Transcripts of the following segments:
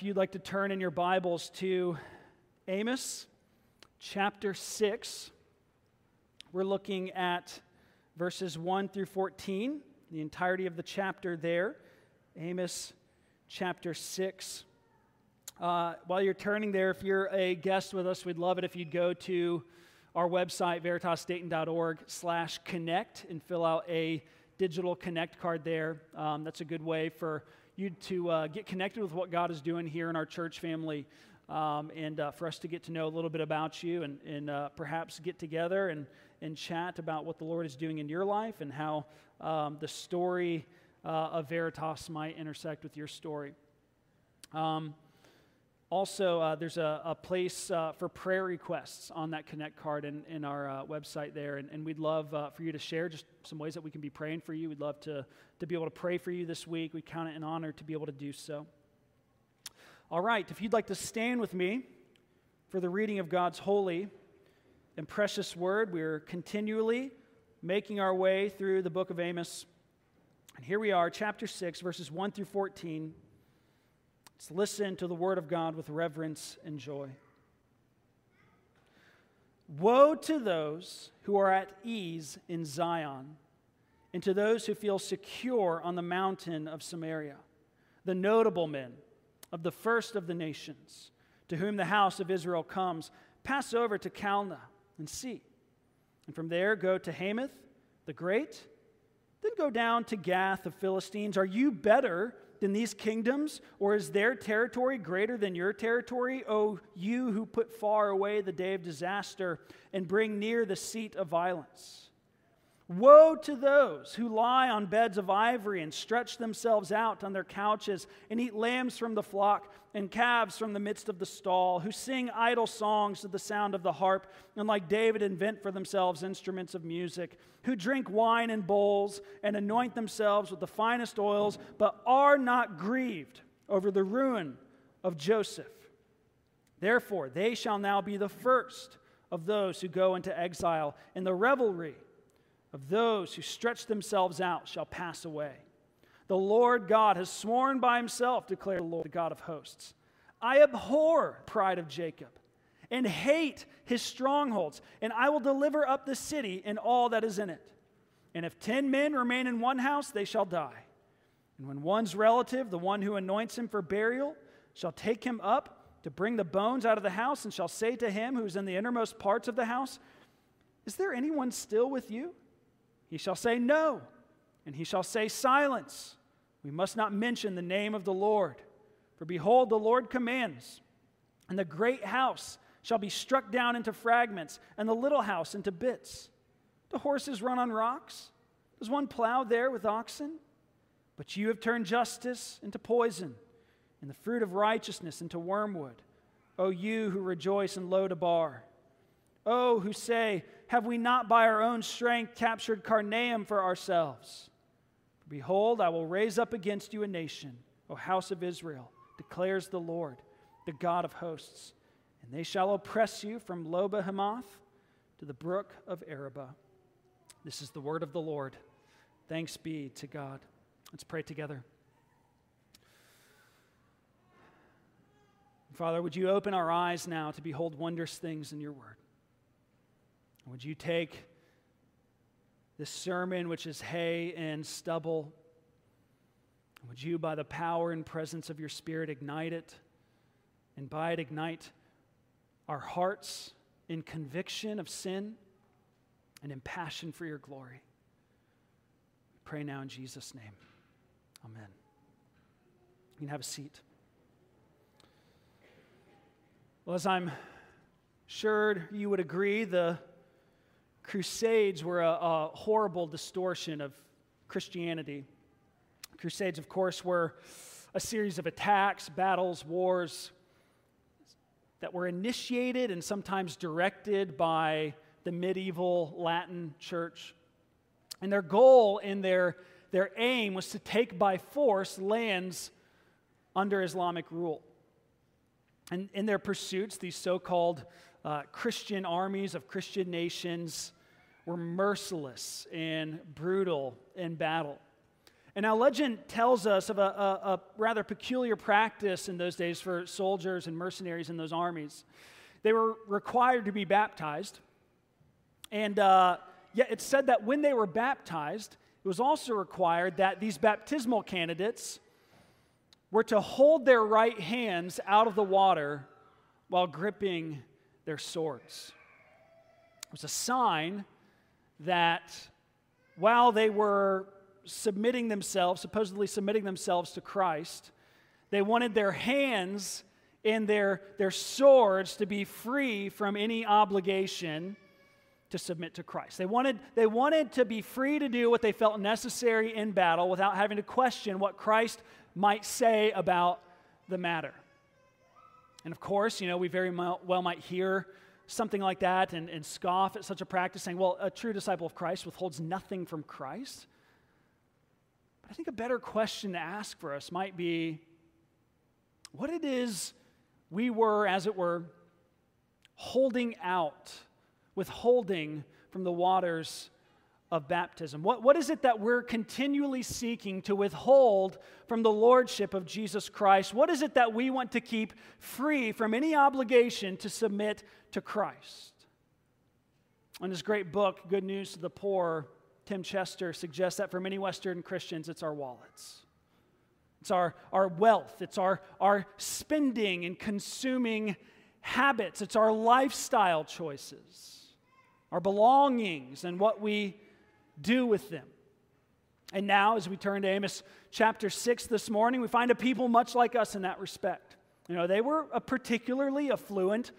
If you'd like to turn in your Bibles to Amos chapter 6, we're looking at verses 1 through 14, the entirety of the chapter there. Amos chapter 6. Uh, while you're turning there, if you're a guest with us, we'd love it if you'd go to our website, veritasdayton.org slash connect, and fill out a digital connect card there. Um, that's a good way for you to uh, get connected with what God is doing here in our church family um, and uh, for us to get to know a little bit about you and, and uh, perhaps get together and, and chat about what the Lord is doing in your life and how um, the story uh, of Veritas might intersect with your story. Um, also, uh, there's a, a place uh, for prayer requests on that Connect card in, in our uh, website there. And, and we'd love uh, for you to share just some ways that we can be praying for you. We'd love to, to be able to pray for you this week. We count it an honor to be able to do so. All right, if you'd like to stand with me for the reading of God's holy and precious word, we're continually making our way through the book of Amos. And here we are, chapter 6, verses 1 through 14. Let's listen to the word of God with reverence and joy. Woe to those who are at ease in Zion, and to those who feel secure on the mountain of Samaria, the notable men of the first of the nations, to whom the house of Israel comes. Pass over to Calneh and see. And from there go to Hamath the great, then go down to Gath of Philistines. Are you better than these kingdoms? Or is their territory greater than your territory? O you who put far away the day of disaster and bring near the seat of violence. Woe to those who lie on beds of ivory and stretch themselves out on their couches and eat lambs from the flock and calves from the midst of the stall, who sing idle songs to the sound of the harp and, like David, invent for themselves instruments of music, who drink wine in bowls and anoint themselves with the finest oils, but are not grieved over the ruin of Joseph. Therefore, they shall now be the first of those who go into exile, in the revelry of those who stretch themselves out shall pass away. The Lord God has sworn by himself, declared the Lord, the God of hosts. I abhor pride of Jacob and hate his strongholds, and I will deliver up the city and all that is in it. And if ten men remain in one house, they shall die. And when one's relative, the one who anoints him for burial, shall take him up to bring the bones out of the house, and shall say to him who is in the innermost parts of the house, Is there anyone still with you? He shall say, No. And he shall say, Silence. We must not mention the name of the Lord. For behold, the Lord commands, and the great house shall be struck down into fragments, and the little house into bits. The horses run on rocks. Does one plow there with oxen? But you have turned justice into poison, and the fruit of righteousness into wormwood. O you who rejoice in Lo-debar. O who say, have we not by our own strength captured Karnaim for ourselves? Behold, I will raise up against you a nation, O house of Israel, declares the Lord, the God of hosts. And they shall oppress you from Lebo Hamath to the brook of Arabah. This is the word of the Lord. Thanks be to God. Let's pray together. Father, would you open our eyes now to behold wondrous things in your word? Would you take this sermon, which is hay and stubble, would you, by the power and presence of your Spirit, ignite it, and by it ignite our hearts in conviction of sin and in passion for your glory? We pray now in Jesus' name. Amen. You can have a seat. Well, as I'm sure you would agree, the Crusades were a, a horrible distortion of Christianity. Crusades, of course, were a series of attacks, battles, wars that were initiated and sometimes directed by the medieval Latin church. And their goal and their, their aim was to take by force lands under Islamic rule. And in their pursuits, these so called uh, Christian armies of Christian nations were merciless and brutal in battle. And now legend tells us of a, a, a, rather peculiar practice in those days for soldiers and mercenaries in those armies. They were required to be baptized. And uh, yet it said that when they were baptized, it was also required that these baptismal candidates were to hold their right hands out of the water while gripping their swords. It was a sign that while they were submitting themselves, supposedly submitting themselves to Christ, they wanted their hands and their, their swords to be free from any obligation to submit to Christ. They wanted, they wanted to be free to do what they felt necessary in battle without having to question what Christ might say about the matter. And of course, you know, we very well might hear something like that and, and scoff at such a practice, saying, well, a true disciple of Christ withholds nothing from Christ. But I think a better question to ask for us might be what it is we were, as it were, holding out, withholding from the waters of baptism? What, what is it that we're continually seeking to withhold from the lordship of Jesus Christ? What is it that we want to keep free from any obligation to submit to Christ? In his great book, Good News to the Poor, Tim Chester suggests that for many Western Christians, it's our wallets. It's our, our wealth. It's our, our spending and consuming habits. It's our lifestyle choices, our belongings, and what we do with them. And now, as we turn to Amos chapter 6 this morning, we find a people much like us in that respect. You know, they were a particularly affluent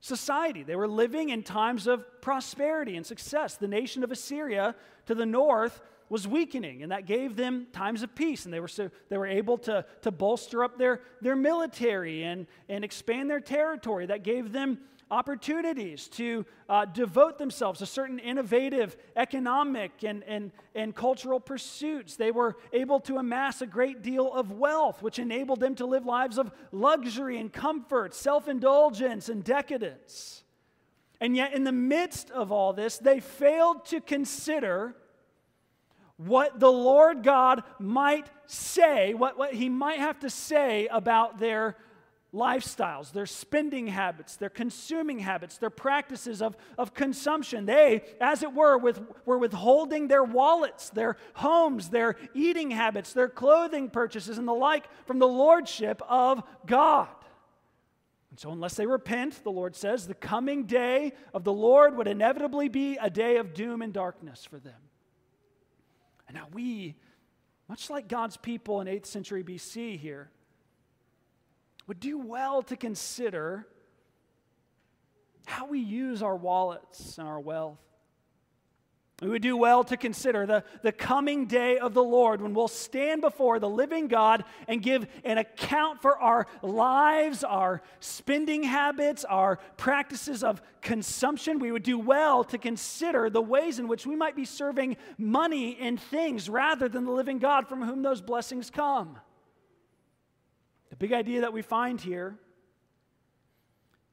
society. They were living in times of prosperity and success. The nation of Assyria to the north was weakening, and that gave them times of peace. And they were, so, they were able to, to bolster up their, their military and, and expand their territory. That gave them opportunities to uh, devote themselves to certain innovative economic and, and, and cultural pursuits. They were able to amass a great deal of wealth, which enabled them to live lives of luxury and comfort, self indulgence and decadence. And yet, in the midst of all this, they failed to consider what the Lord God might say, what, what He might have to say about their lifestyles, their spending habits, their consuming habits, their practices of, of consumption. They, as it were, with, were withholding their wallets, their homes, their eating habits, their clothing purchases, and the like from the lordship of God. And so, unless they repent, the Lord says, the coming day of the Lord would inevitably be a day of doom and darkness for them. And now we, much like God's people in 8th century BC here, would do well to consider how we use our wallets and our wealth. We would do well to consider the, the coming day of the Lord when we'll stand before the living God and give an account for our lives, our spending habits, our practices of consumption. We would do well to consider the ways in which we might be serving money and things rather than the living God from whom those blessings come. The big idea that we find here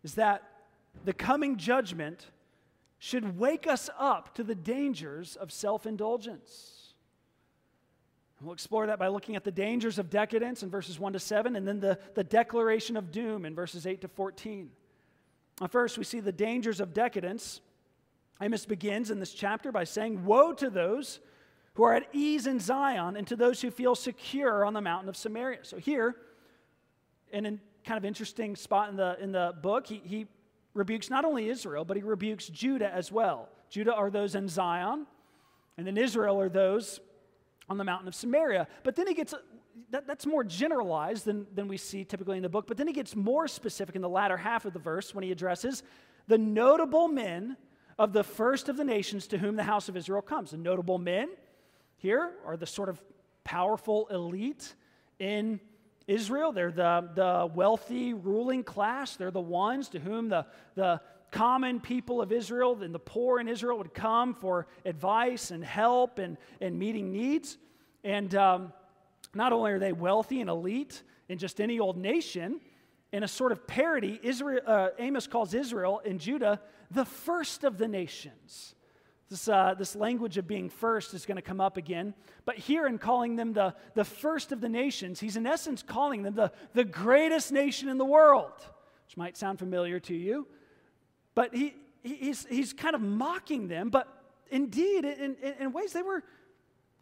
is that the coming judgment should wake us up to the dangers of self indulgence. We'll explore that by looking at the dangers of decadence in verses 1 to 7, and then the, the declaration of doom in verses 8 to 14. Now, first, we see the dangers of decadence. Amos begins in this chapter by saying, Woe to those who are at ease in Zion and to those who feel secure on the mountain of Samaria. So, here, in a kind of interesting spot in the, in the book, he, he rebukes not only Israel, but he rebukes Judah as well. Judah are those in Zion, and then Israel are those on the mountain of Samaria. But then he gets, that, that's more generalized than, than we see typically in the book, but then he gets more specific in the latter half of the verse when he addresses the notable men of the first of the nations to whom the house of Israel comes. The notable men here are the sort of powerful elite in Israel. They're the, the wealthy ruling class. They're the ones to whom the, the common people of Israel and the poor in Israel would come for advice and help and, and meeting needs. And um, not only are they wealthy and elite in just any old nation, in a sort of parody, Israel, uh, Amos calls Israel and Judah the first of the nations. This, uh, this language of being first is going to come up again. But here, in calling them the, the first of the nations, he's in essence calling them the, the greatest nation in the world, which might sound familiar to you. But he, he's, he's kind of mocking them. But indeed, in, in, in ways, they were,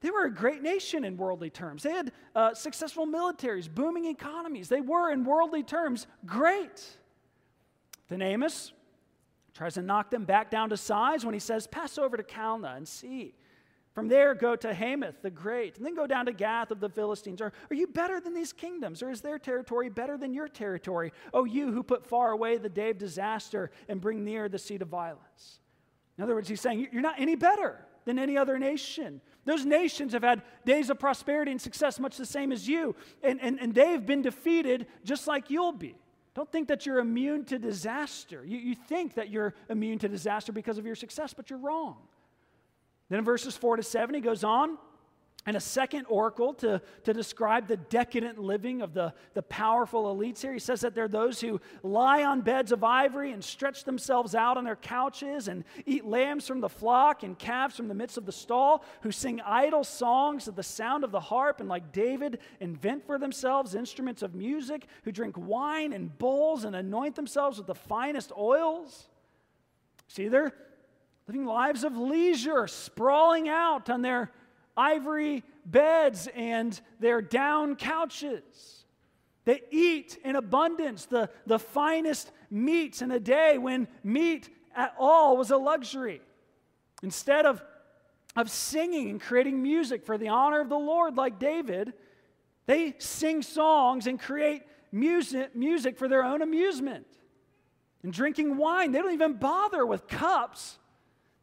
they were a great nation in worldly terms. They had uh, successful militaries, booming economies. They were, in worldly terms, great. Then Amos tries to knock them back down to size when he says, Pass over to Calneh and see. From there, go to Hamath the Great, and then go down to Gath of the Philistines. Are, are you better than these kingdoms, or is their territory better than your territory? Oh, you who put far away the day of disaster and bring near the seat of violence. In other words, he's saying, You're not any better than any other nation. Those nations have had days of prosperity and success much the same as you, and, and, and they've been defeated just like you'll be. Don't think that you're immune to disaster. You, you think that you're immune to disaster because of your success, but you're wrong. Then in verses 4 to 7, he goes on and a second oracle to, to describe the decadent living of the, the powerful elites here. He says that they're those who lie on beds of ivory and stretch themselves out on their couches and eat lambs from the flock and calves from the midst of the stall, who sing idle songs at the sound of the harp and, like David, invent for themselves instruments of music, who drink wine in bowls and anoint themselves with the finest oils. See, they're living lives of leisure, sprawling out on their ivory beds and their down couches. They eat in abundance the, the finest meats in a day when meat at all was a luxury. Instead of, of singing and creating music for the honor of the Lord, like David, they sing songs and create music, music for their own amusement. And drinking wine, they don't even bother with cups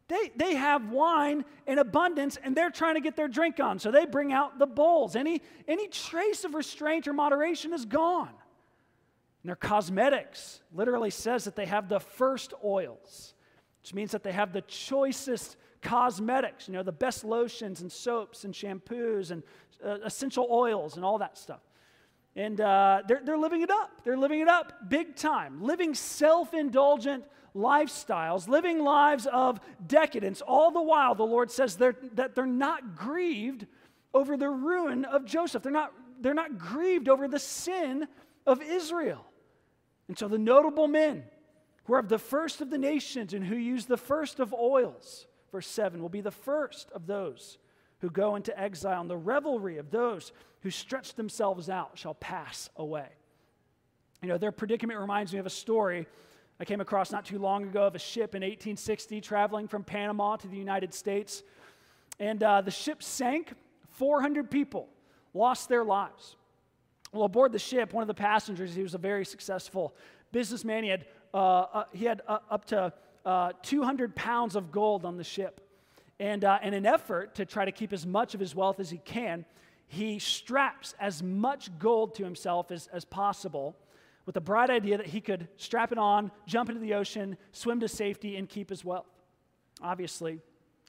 they, they have wine in abundance and they're trying to get their drink on. So they bring out the bowls. Any, any trace of restraint or moderation is gone. And their cosmetics literally says that they have the first oils, which means that they have the choicest cosmetics, you know, the best lotions and soaps and shampoos and uh, essential oils and all that stuff. And uh, they're, they're living it up. They're living it up big time, living self indulgent lifestyles, living lives of decadence. All the while, the Lord says they're, that they're not grieved over the ruin of Joseph. They're not, they're not grieved over the sin of Israel. And so the notable men who are of the first of the nations and who use the first of oils, verse 7, will be the first of those who go into exile, and the revelry of those who stretch themselves out shall pass away. You know, their predicament reminds me of a story I came across not too long ago of a ship in 1860 traveling from Panama to the United States. And uh, the ship sank, 400 people lost their lives. Well, aboard the ship, one of the passengers, he was a very successful businessman. He had, uh, uh, he had uh, up to uh, 200 pounds of gold on the ship. And uh, in an effort to try to keep as much of his wealth as he can, he straps as much gold to himself as, as possible with the bright idea that he could strap it on, jump into the ocean, swim to safety, and keep his wealth. Obviously,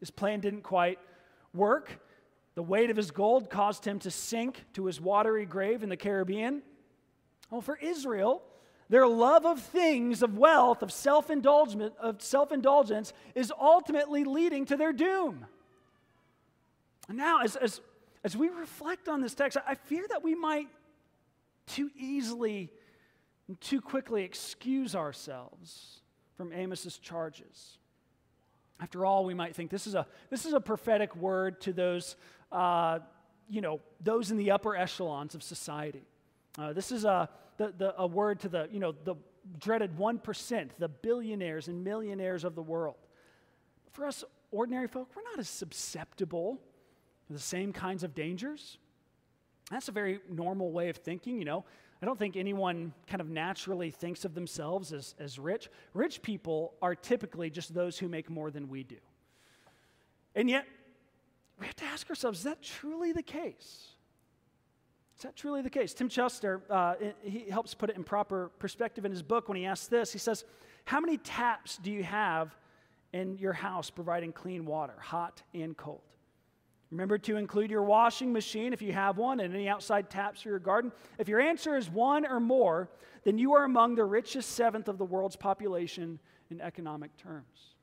his plan didn't quite work. The weight of his gold caused him to sink to his watery grave in the Caribbean. Well, for Israel, their love of things, of wealth, of self-indulgence, of self-indulgence is ultimately leading to their doom. And now, as, as, as we reflect on this text, I fear that we might too easily and too quickly excuse ourselves from Amos's charges. After all, we might think this is a, this is a prophetic word to those, uh, you know, those in the upper echelons of society. Uh, this is a, the, the, a word to the, you know, the dreaded 1%, the billionaires and millionaires of the world. For us ordinary folk, we're not as susceptible to the same kinds of dangers. That's a very normal way of thinking, you know. I don't think anyone kind of naturally thinks of themselves as, as rich. Rich people are typically just those who make more than we do. And yet, we have to ask ourselves is that truly the case? Is that truly the case? Tim Chester, uh, he helps put it in proper perspective in his book when he asks this. He says, How many taps do you have in your house providing clean water, hot and cold? Remember to include your washing machine if you have one and any outside taps for your garden. If your answer is one or more, then you are among the richest seventh of the world's population in economic terms.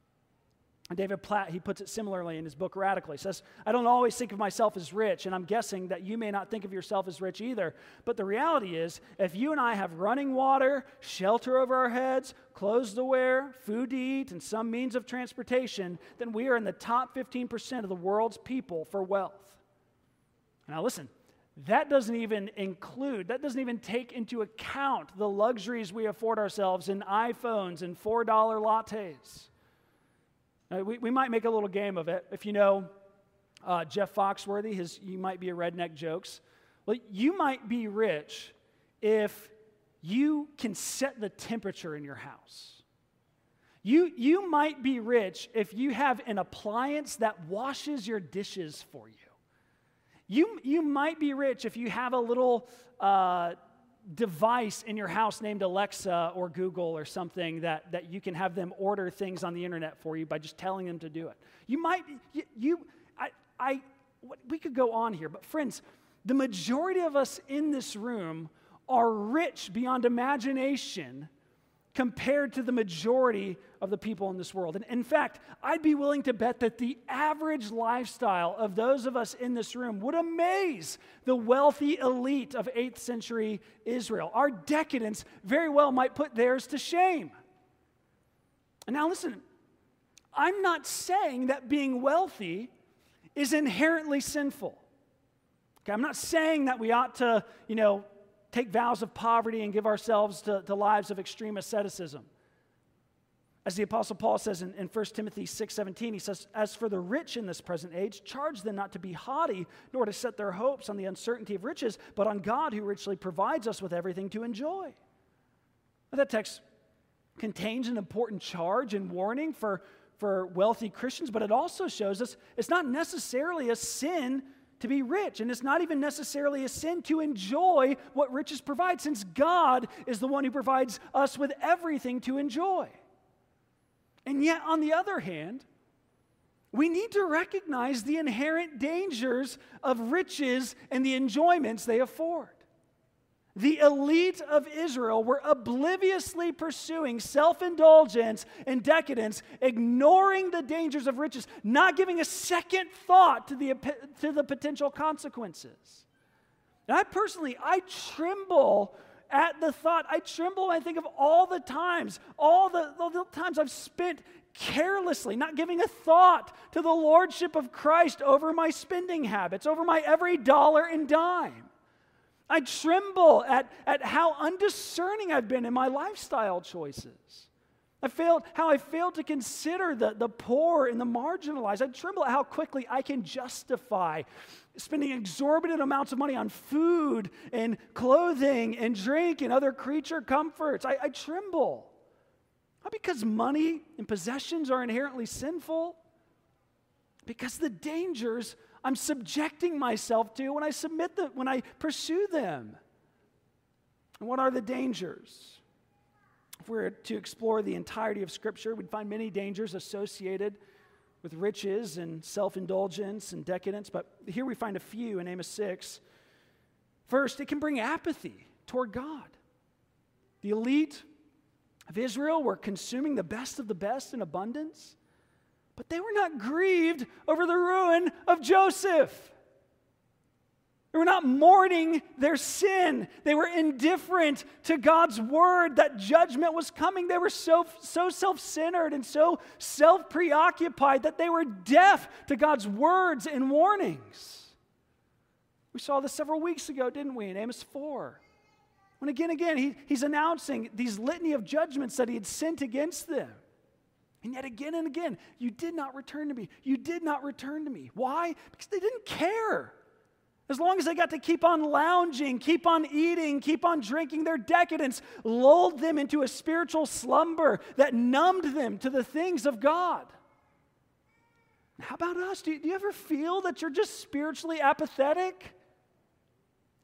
David Platt, he puts it similarly in his book Radically. Says, I don't always think of myself as rich, and I'm guessing that you may not think of yourself as rich either. But the reality is, if you and I have running water, shelter over our heads, clothes to wear, food to eat, and some means of transportation, then we are in the top 15% of the world's people for wealth. Now, listen, that doesn't even include, that doesn't even take into account the luxuries we afford ourselves in iPhones and $4 lattes. Uh, we, we might make a little game of it. If you know uh, Jeff Foxworthy, his You Might Be a Redneck jokes. Well, you might be rich if you can set the temperature in your house. You, you might be rich if you have an appliance that washes your dishes for you. You, you might be rich if you have a little uh, device in your house named Alexa or Google or something that, that you can have them order things on the internet for you by just telling them to do it. You might, you, you I, I, we could go on here, but friends, the majority of us in this room are rich beyond imagination compared to the majority of the people in this world. And in fact, I'd be willing to bet that the average lifestyle of those of us in this room would amaze the wealthy elite of 8th century Israel. Our decadence very well might put theirs to shame. And now listen, I'm not saying that being wealthy is inherently sinful. Okay, I'm not saying that we ought to, you know, take vows of poverty and give ourselves to, to lives of extreme asceticism. As the Apostle Paul says in, in 1 Timothy 6:17, he says, As for the rich in this present age, charge them not to be haughty, nor to set their hopes on the uncertainty of riches, but on God who richly provides us with everything to enjoy. Now, that text contains an important charge and warning for, for wealthy Christians, but it also shows us it's not necessarily a sin to be rich. And it's not even necessarily a sin to enjoy what riches provide, since God is the one who provides us with everything to enjoy. And yet, on the other hand, we need to recognize the inherent dangers of riches and the enjoyments they afford. The elite of Israel were obliviously pursuing self indulgence and decadence, ignoring the dangers of riches, not giving a second thought to the, to the potential consequences. And I personally, I tremble at the thought. I tremble when I think of all the times, all the, all the times I've spent carelessly, not giving a thought to the lordship of Christ over my spending habits, over my every dollar and dime. I tremble at, at how undiscerning I've been in my lifestyle choices. I failed how I failed to consider the, the poor and the marginalized. I tremble at how quickly I can justify spending exorbitant amounts of money on food and clothing and drink and other creature comforts. I, I tremble. Not because money and possessions are inherently sinful, because the dangers I'm subjecting myself to when I submit them, when I pursue them. And what are the dangers? If we were to explore the entirety of Scripture, we'd find many dangers associated with riches and self indulgence and decadence, but here we find a few in Amos 6. First, it can bring apathy toward God. The elite of Israel were consuming the best of the best in abundance. But they were not grieved over the ruin of Joseph. They were not mourning their sin. They were indifferent to God's word that judgment was coming. They were so, so self centered and so self preoccupied that they were deaf to God's words and warnings. We saw this several weeks ago, didn't we, in Amos 4? When again, again, he, he's announcing these litany of judgments that he had sent against them. And yet again and again, you did not return to me. You did not return to me. Why? Because they didn't care. As long as they got to keep on lounging, keep on eating, keep on drinking, their decadence lulled them into a spiritual slumber that numbed them to the things of God. How about us? Do you, do you ever feel that you're just spiritually apathetic?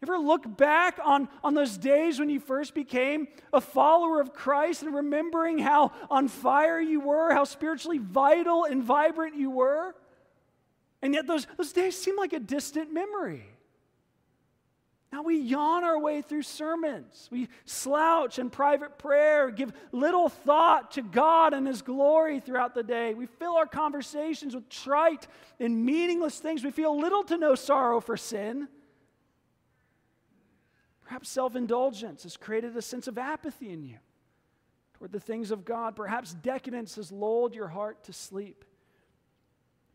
Ever look back on, on those days when you first became a follower of Christ and remembering how on fire you were, how spiritually vital and vibrant you were? And yet those, those days seem like a distant memory. Now we yawn our way through sermons. We slouch in private prayer, give little thought to God and His glory throughout the day. We fill our conversations with trite and meaningless things. We feel little to no sorrow for sin. Perhaps self indulgence has created a sense of apathy in you toward the things of God. Perhaps decadence has lulled your heart to sleep,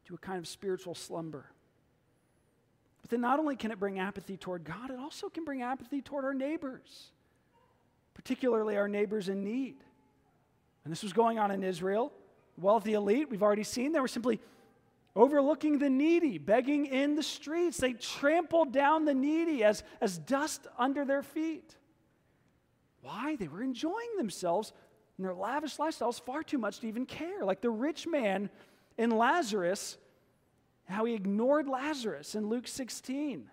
to a kind of spiritual slumber. But then not only can it bring apathy toward God, it also can bring apathy toward our neighbors, particularly our neighbors in need. And this was going on in Israel. Wealthy elite, we've already seen, they were simply overlooking the needy, begging in the streets. They trampled down the needy as, as dust under their feet. Why? They were enjoying themselves in their lavish lifestyles far too much to even care. Like the rich man in Lazarus how he ignored Lazarus in Luke 16.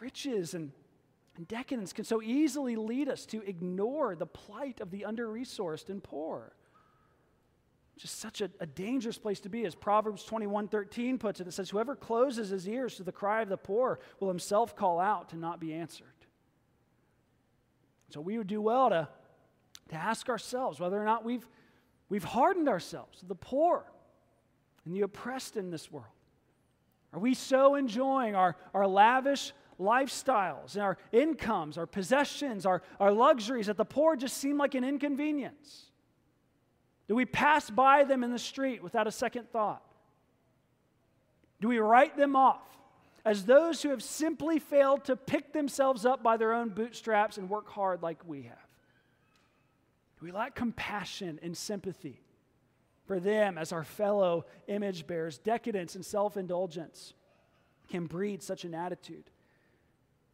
Riches and, and decadence can so easily lead us to ignore the plight of the under resourced and poor. Just such a, a, dangerous place to be. As Proverbs 21 13 puts it, it says, Whoever closes his ears to the cry of the poor will himself call out to not be answered. So we would do well to, to ask ourselves whether or not we've, we've hardened ourselves to the poor and the oppressed in this world? Are we so enjoying our, our lavish lifestyles and our incomes, our possessions, our, our luxuries that the poor just seem like an inconvenience? Do we pass by them in the street without a second thought? Do we write them off as those who have simply failed to pick themselves up by their own bootstraps and work hard like we have? Do we lack compassion and sympathy for them as our fellow image bearers. Decadence and self indulgence can breed such an attitude.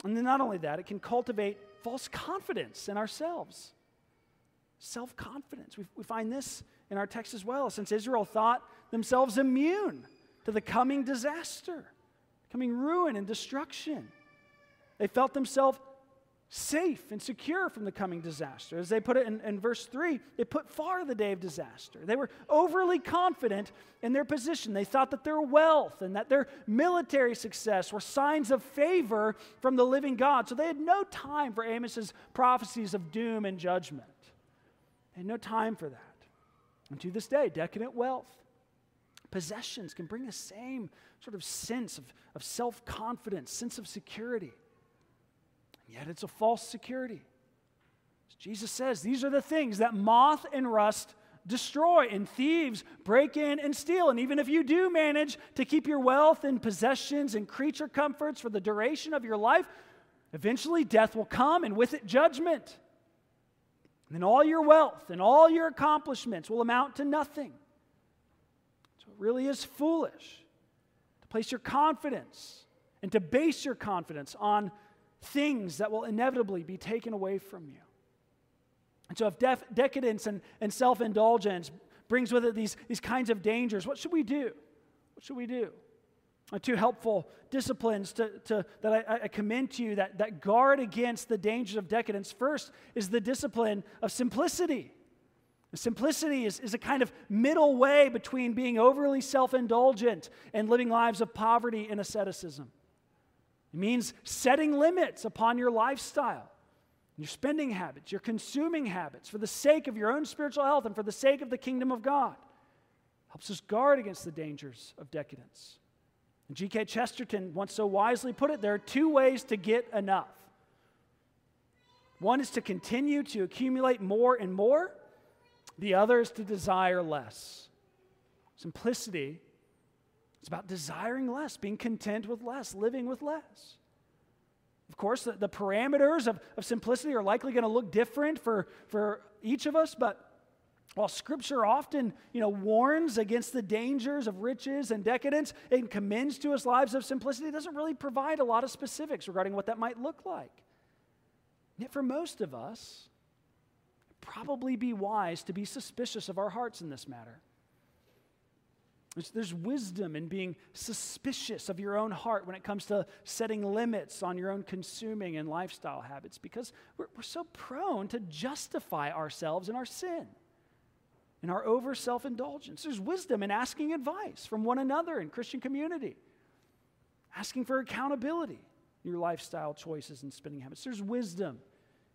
And then, not only that, it can cultivate false confidence in ourselves. Self confidence. We, we find this in our text as well, since Israel thought themselves immune to the coming disaster, coming ruin and destruction. They felt themselves safe and secure from the coming disaster. As they put it in, in, verse 3, they put far the day of disaster. They were overly confident in their position. They thought that their wealth and that their military success were signs of favor from the living God. So they had no time for Amos's prophecies of doom and judgment. No time for that. And to this day, decadent wealth, possessions can bring the same sort of sense of, of self confidence, sense of security. And Yet it's a false security. As Jesus says, these are the things that moth and rust destroy, and thieves break in and steal. And even if you do manage to keep your wealth and possessions and creature comforts for the duration of your life, eventually death will come, and with it, judgment. And then all your wealth and all your accomplishments will amount to nothing. So it really is foolish to place your confidence and to base your confidence on things that will inevitably be taken away from you. And so, if def- decadence and, and self indulgence brings with it these, these kinds of dangers, what should we do? What should we do? Uh, two helpful disciplines to, to, that I, I commend to you that, that guard against the dangers of decadence. First is the discipline of simplicity. Simplicity is, is a kind of middle way between being overly self indulgent and living lives of poverty and asceticism. It means setting limits upon your lifestyle, your spending habits, your consuming habits for the sake of your own spiritual health and for the sake of the kingdom of God. Helps us guard against the dangers of decadence. G.K. Chesterton once so wisely put it there are two ways to get enough. One is to continue to accumulate more and more, the other is to desire less. Simplicity is about desiring less, being content with less, living with less. Of course, the, the parameters of, of simplicity are likely going to look different for, for each of us, but while Scripture often, you know, warns against the dangers of riches and decadence and commends to us lives of simplicity, it doesn't really provide a lot of specifics regarding what that might look like. Yet for most of us, probably be wise to be suspicious of our hearts in this matter. There's, wisdom in being suspicious of your own heart when it comes to setting limits on your own consuming and lifestyle habits because we're, we're so prone to justify ourselves in our sin, in our over self indulgence. There's wisdom in asking advice from one another in Christian community, asking for accountability, in your lifestyle choices and spending habits. There's wisdom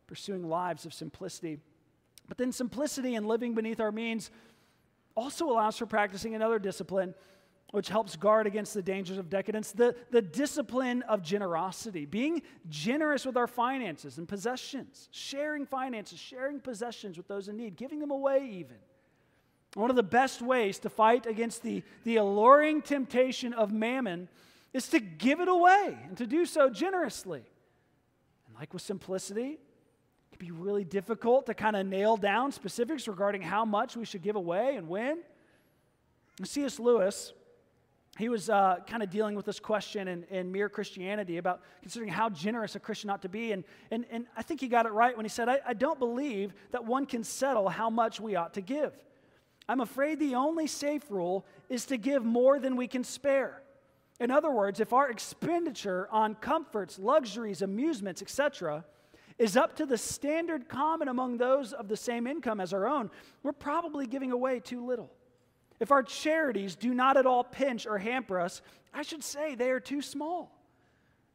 pursuing lives of simplicity. But then simplicity and living beneath our means also allows for practicing another discipline which helps guard against the dangers of decadence, the, the discipline of generosity, being generous with our finances and possessions, sharing finances, sharing possessions with those in need, giving them away even. One of the best ways to fight against the, the alluring temptation of mammon is to give it away and to do so generously. And like with simplicity, it can be really difficult to kind of nail down specifics regarding how much we should give away and when. C.S. Lewis he was uh, kind of dealing with this question in, in Mere Christianity about considering how generous a Christian ought to be. And, and, and I think he got it right when he said, I, I don't believe that one can settle how much we ought to give. I'm afraid the only safe rule is to give more than we can spare. In other words, if our expenditure on comforts, luxuries, amusements, etc., is up to the standard common among those of the same income as our own, we're probably giving away too little. If our charities do not at all pinch or hamper us, I should say they are too small.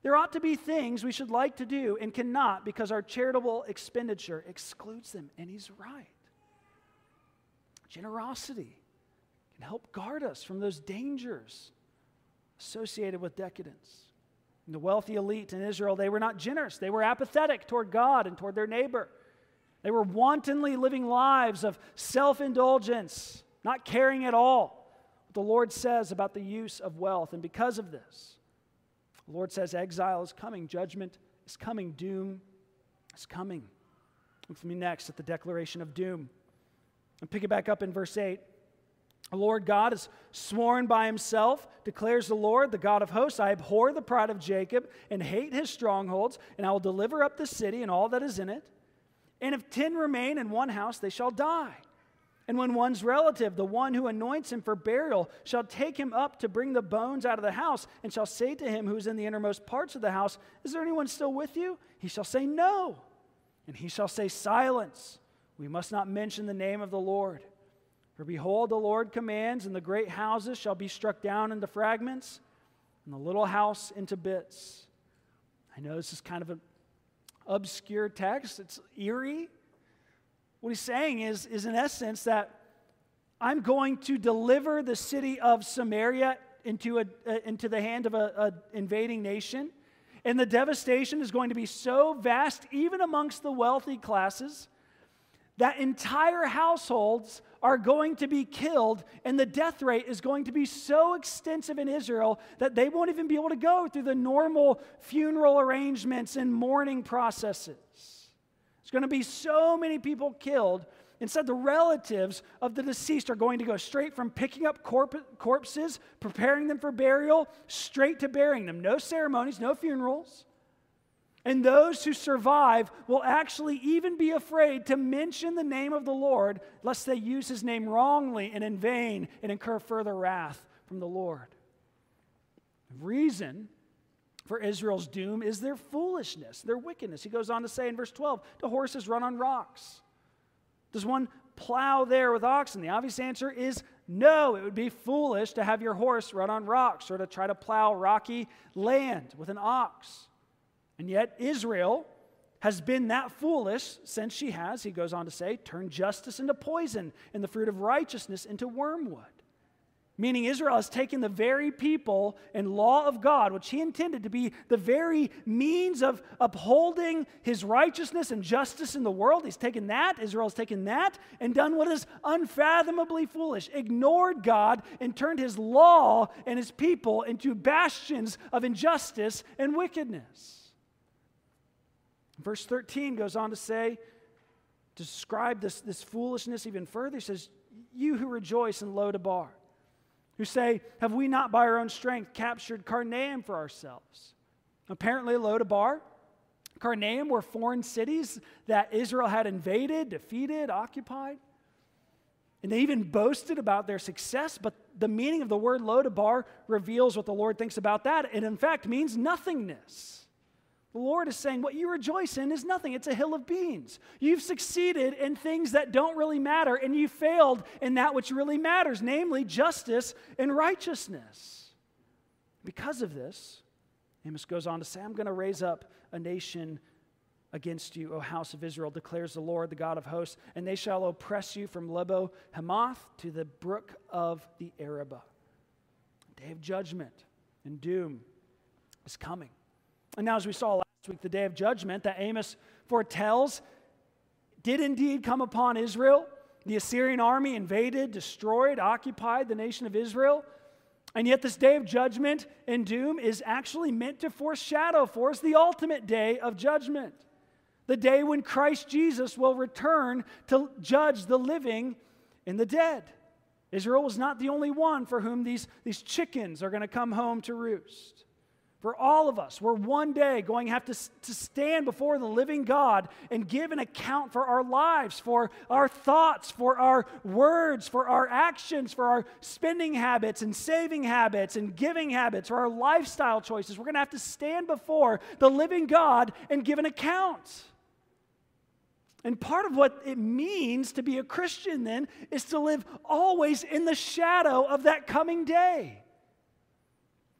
There ought to be things we should like to do and cannot because our charitable expenditure excludes them, and he's right. Generosity can help guard us from those dangers associated with decadence. And the wealthy elite in Israel, they were not generous. They were apathetic toward God and toward their neighbor. They were wantonly living lives of self indulgence not caring at all what the Lord says about the use of wealth. And because of this, the Lord says exile is coming, judgment is coming, doom is coming. Look for me next at the declaration of doom. And pick it back up in verse 8. The Lord God is sworn by himself, declares the Lord, the God of hosts I abhor the pride of Jacob and hate his strongholds, and I will deliver up the city and all that is in it. And if ten remain in one house, they shall die. And when one's relative, the one who anoints him for burial, shall take him up to bring the bones out of the house, and shall say to him who is in the innermost parts of the house, Is there anyone still with you? He shall say, No. And he shall say, Silence. We must not mention the name of the Lord. For behold, the Lord commands, and the great houses shall be struck down into fragments, and the little house into bits. I know this is kind of an obscure text, it's eerie. What he's saying is, is in essence, that I'm going to deliver the city of Samaria into, a, uh, into the hand of an invading nation. And the devastation is going to be so vast, even amongst the wealthy classes, that entire households are going to be killed, and the death rate is going to be so extensive in Israel that they won't even be able to go through the normal funeral arrangements and mourning processes. There's going to be so many people killed. Instead, the relatives of the deceased are going to go straight from picking up corp- corpses, preparing them for burial, straight to burying them. No ceremonies, no funerals. And those who survive will actually even be afraid to mention the name of the Lord, lest they use his name wrongly and in vain and incur further wrath from the Lord. The reason for Israel's doom is their foolishness, their wickedness. He goes on to say in verse 12, do horses run on rocks? Does one plow there with oxen? The obvious answer is no. It would be foolish to have your horse run on rocks or to try to plow rocky land with an ox. And yet, Israel has been that foolish since she has, he goes on to say, turned justice into poison and the fruit of righteousness into wormwood. Meaning, Israel has taken the very people and law of God, which he intended to be the very means of upholding his righteousness and justice in the world. He's taken that, Israel has taken that, and done what is unfathomably foolish ignored God and turned his law and his people into bastions of injustice and wickedness. Verse 13 goes on to say, to describe this, this foolishness even further, he says, You who rejoice in Lo-debar who say, Have we not by our own strength captured Karnaim for ourselves? Apparently, Lo-debar, Karnaim were foreign cities that Israel had invaded, defeated, occupied. And they even boasted about their success, but the meaning of the word Lo-debar reveals what the Lord thinks about that. It, in fact, means nothingness. The Lord is saying, What you rejoice in is nothing. It's a hill of beans. You've succeeded in things that don't really matter, and you failed in that which really matters, namely justice and righteousness. Because of this, Amos goes on to say, I'm going to raise up a nation against you, O house of Israel, declares the Lord, the God of hosts, and they shall oppress you from Lebo Hamath to the brook of the Arabah. Day of judgment and doom is coming. And now, as we saw last week, the day of judgment that Amos foretells did indeed come upon Israel. The Assyrian army invaded, destroyed, occupied the nation of Israel. And yet, this day of judgment and doom is actually meant to foreshadow for us the ultimate day of judgment the day when Christ Jesus will return to judge the living and the dead. Israel was not the only one for whom these, these chickens are going to come home to roost. For all of us, we're one day going to have to, to stand before the living God and give an account for our lives, for our thoughts, for our words, for our actions, for our spending habits and saving habits and giving habits, for our lifestyle choices. We're going to have to stand before the living God and give an account. And part of what it means to be a Christian then is to live always in the shadow of that coming day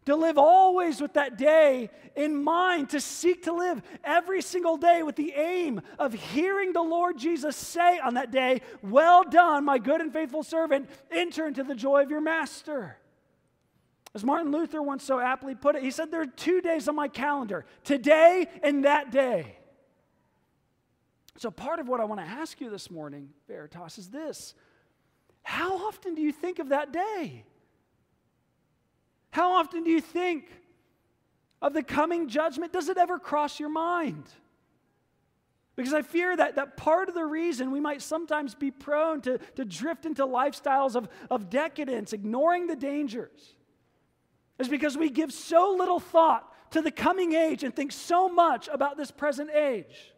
to live always with that day in mind, to seek to live every single day with the aim of hearing the Lord Jesus say on that day, Well done, my good and faithful servant, enter into the joy of your master. As Martin Luther once so aptly put it, he said, There are two days on my calendar, today and that day. So, part of what I want to ask you this morning, Veritas, is this How often do you think of that day? How often do you think of the coming judgment? Does it ever cross your mind? Because I fear that, that part of the reason we might sometimes be prone to, to drift into lifestyles of, of decadence, ignoring the dangers, is because we give so little thought to the coming age and think so much about this present age.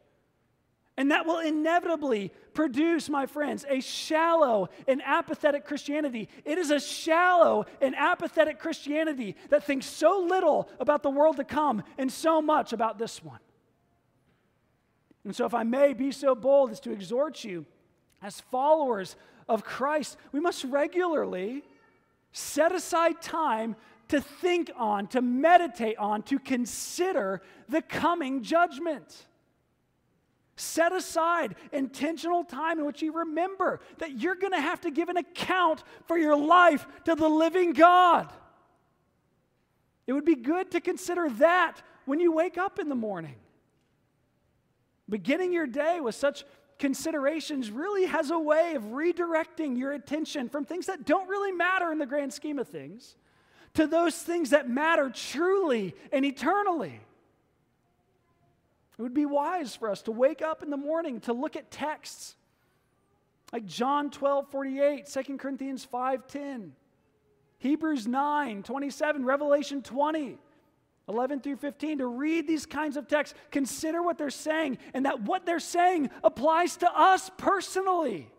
And that will inevitably produce, my friends, a shallow and apathetic Christianity. It is a shallow and apathetic Christianity that thinks so little about the world to come and so much about this one. And so, if I may be so bold as to exhort you, as followers of Christ, we must regularly set aside time to think on, to meditate on, to consider the coming judgment. Set aside intentional time in which you remember that you're going to have to give an account for your life to the living God. It would be good to consider that when you wake up in the morning. Beginning your day with such considerations really has a way of redirecting your attention from things that don't really matter in the grand scheme of things to those things that matter truly and eternally. It would be wise for us to wake up in the morning to look at texts like John 12, 48, 2 Corinthians 5, 10, Hebrews 9, 27, Revelation 20. 11 through 15 to read these kinds of texts, consider what they're saying, and that what they're saying applies to us personally.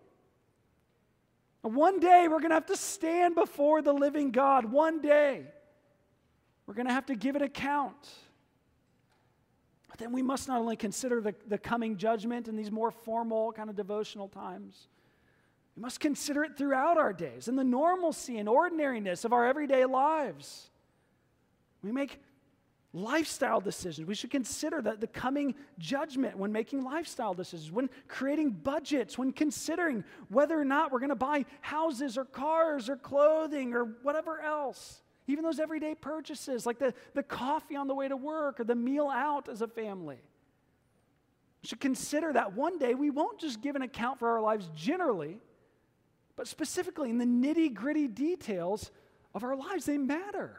one day we're going to have to stand before the living God. One day we're going to have to give an account then we must not only consider the, the coming judgment in these more formal, kind of devotional times, we must consider it throughout our days in the normalcy and ordinariness of our everyday lives. We make lifestyle decisions. We should consider the, the coming judgment when making lifestyle decisions, when creating budgets, when considering whether or not we're going to buy houses or cars or clothing or whatever else. Even those everyday purchases, like the, the coffee on the way to work or the meal out as a family. We should consider that one day we won't just give an account for our lives generally, but specifically in the nitty gritty details of our lives. They matter.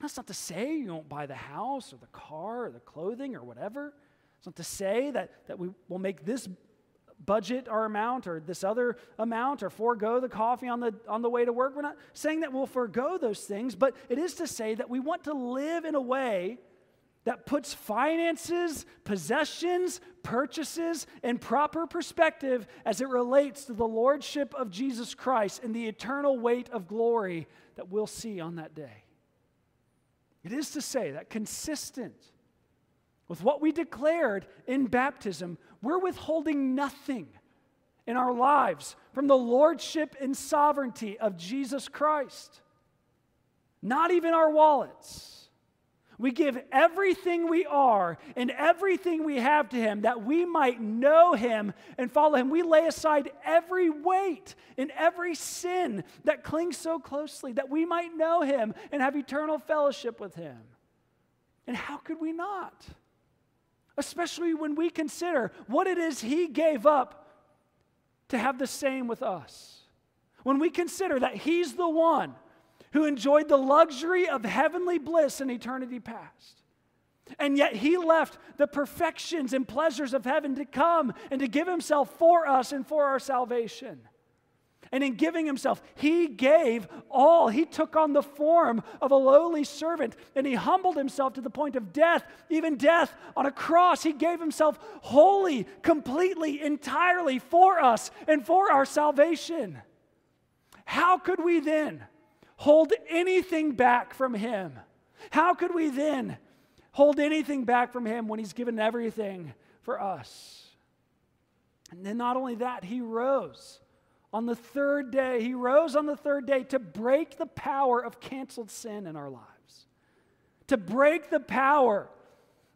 That's not to say you won't buy the house or the car or the clothing or whatever. It's not to say that, that we will make this budget our amount or this other amount or forego the coffee on the, on the way to work. We're not saying that we'll forego those things, but it is to say that we want to live in a way that puts finances, possessions, purchases in proper perspective as it relates to the lordship of Jesus Christ and the eternal weight of glory that we'll see on that day. It is to say that consistent with what we declared in baptism, we're withholding nothing in our lives from the lordship and sovereignty of Jesus Christ. Not even our wallets. We give everything we are and everything we have to Him that we might know Him and follow Him. We lay aside every weight and every sin that clings so closely that we might know Him and have eternal fellowship with Him. And how could we not? Especially when we consider what it is He gave up to have the same with us. When we consider that He's the one who enjoyed the luxury of heavenly bliss in eternity past. And yet he left the perfections and pleasures of heaven to come and to give himself for us and for our salvation. And in giving himself, he gave all. He took on the form of a lowly servant and he humbled himself to the point of death, even death on a cross. He gave himself wholly, completely, entirely for us and for our salvation. How could we then? hold anything back from Him? How could we then hold anything back from Him when He's given everything for us? And then, not only that, He rose on the third day. He rose on the third day to break the power of canceled sin in our lives, to break the power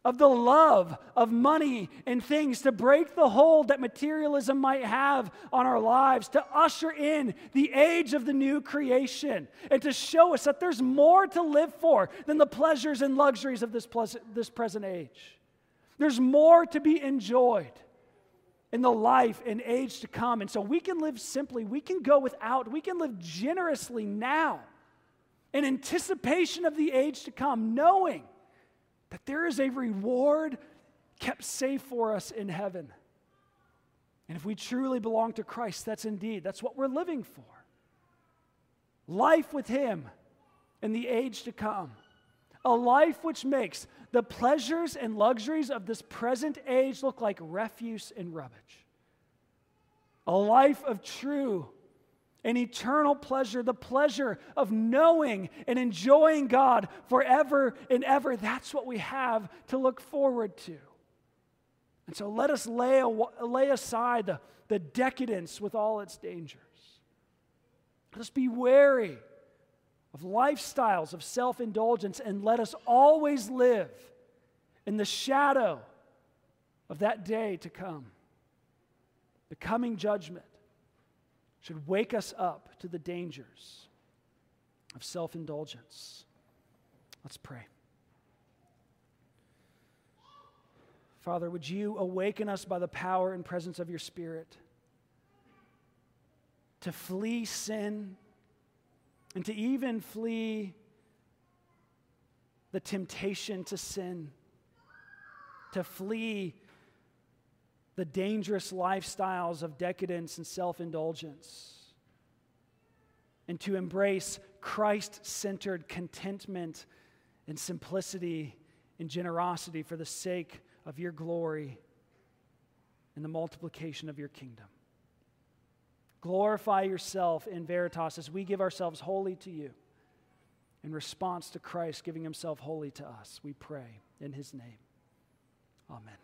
of the love of money and things to break the hold that materialism might have on our lives, to usher in the age of the new creation, and to show us that there's more to live for than the pleasures and luxuries of this, this present age. There's more to be enjoyed in the life and age to come. And so we can live simply, we can go without, we can live generously now in anticipation of the age to come, knowing that there is a reward kept safe for us in heaven. And if we truly belong to Christ, that's indeed, that's what we're living for. Life with Him in the age to come. A life which makes the pleasures and luxuries of this present age look like refuse and rubbish. A life of true and eternal pleasure, the pleasure of knowing and enjoying God forever and ever. That's what we have to look forward to. And so let us lay, lay aside the, the decadence with all its dangers. Let us be wary of lifestyles of self indulgence and let us always live in the shadow of that day to come, the coming judgment should wake us up to the dangers of self indulgence. Let's pray. Father, would you awaken us by the power and presence of your Spirit to flee sin and to even flee the temptation to sin, to flee the dangerous lifestyles of decadence and self indulgence, and to embrace Christ centered contentment and simplicity and generosity for the sake of your glory and the multiplication of your kingdom. Glorify yourself in Veritas as we give ourselves wholly to you in response to Christ giving himself wholly to us. We pray in his name. Amen.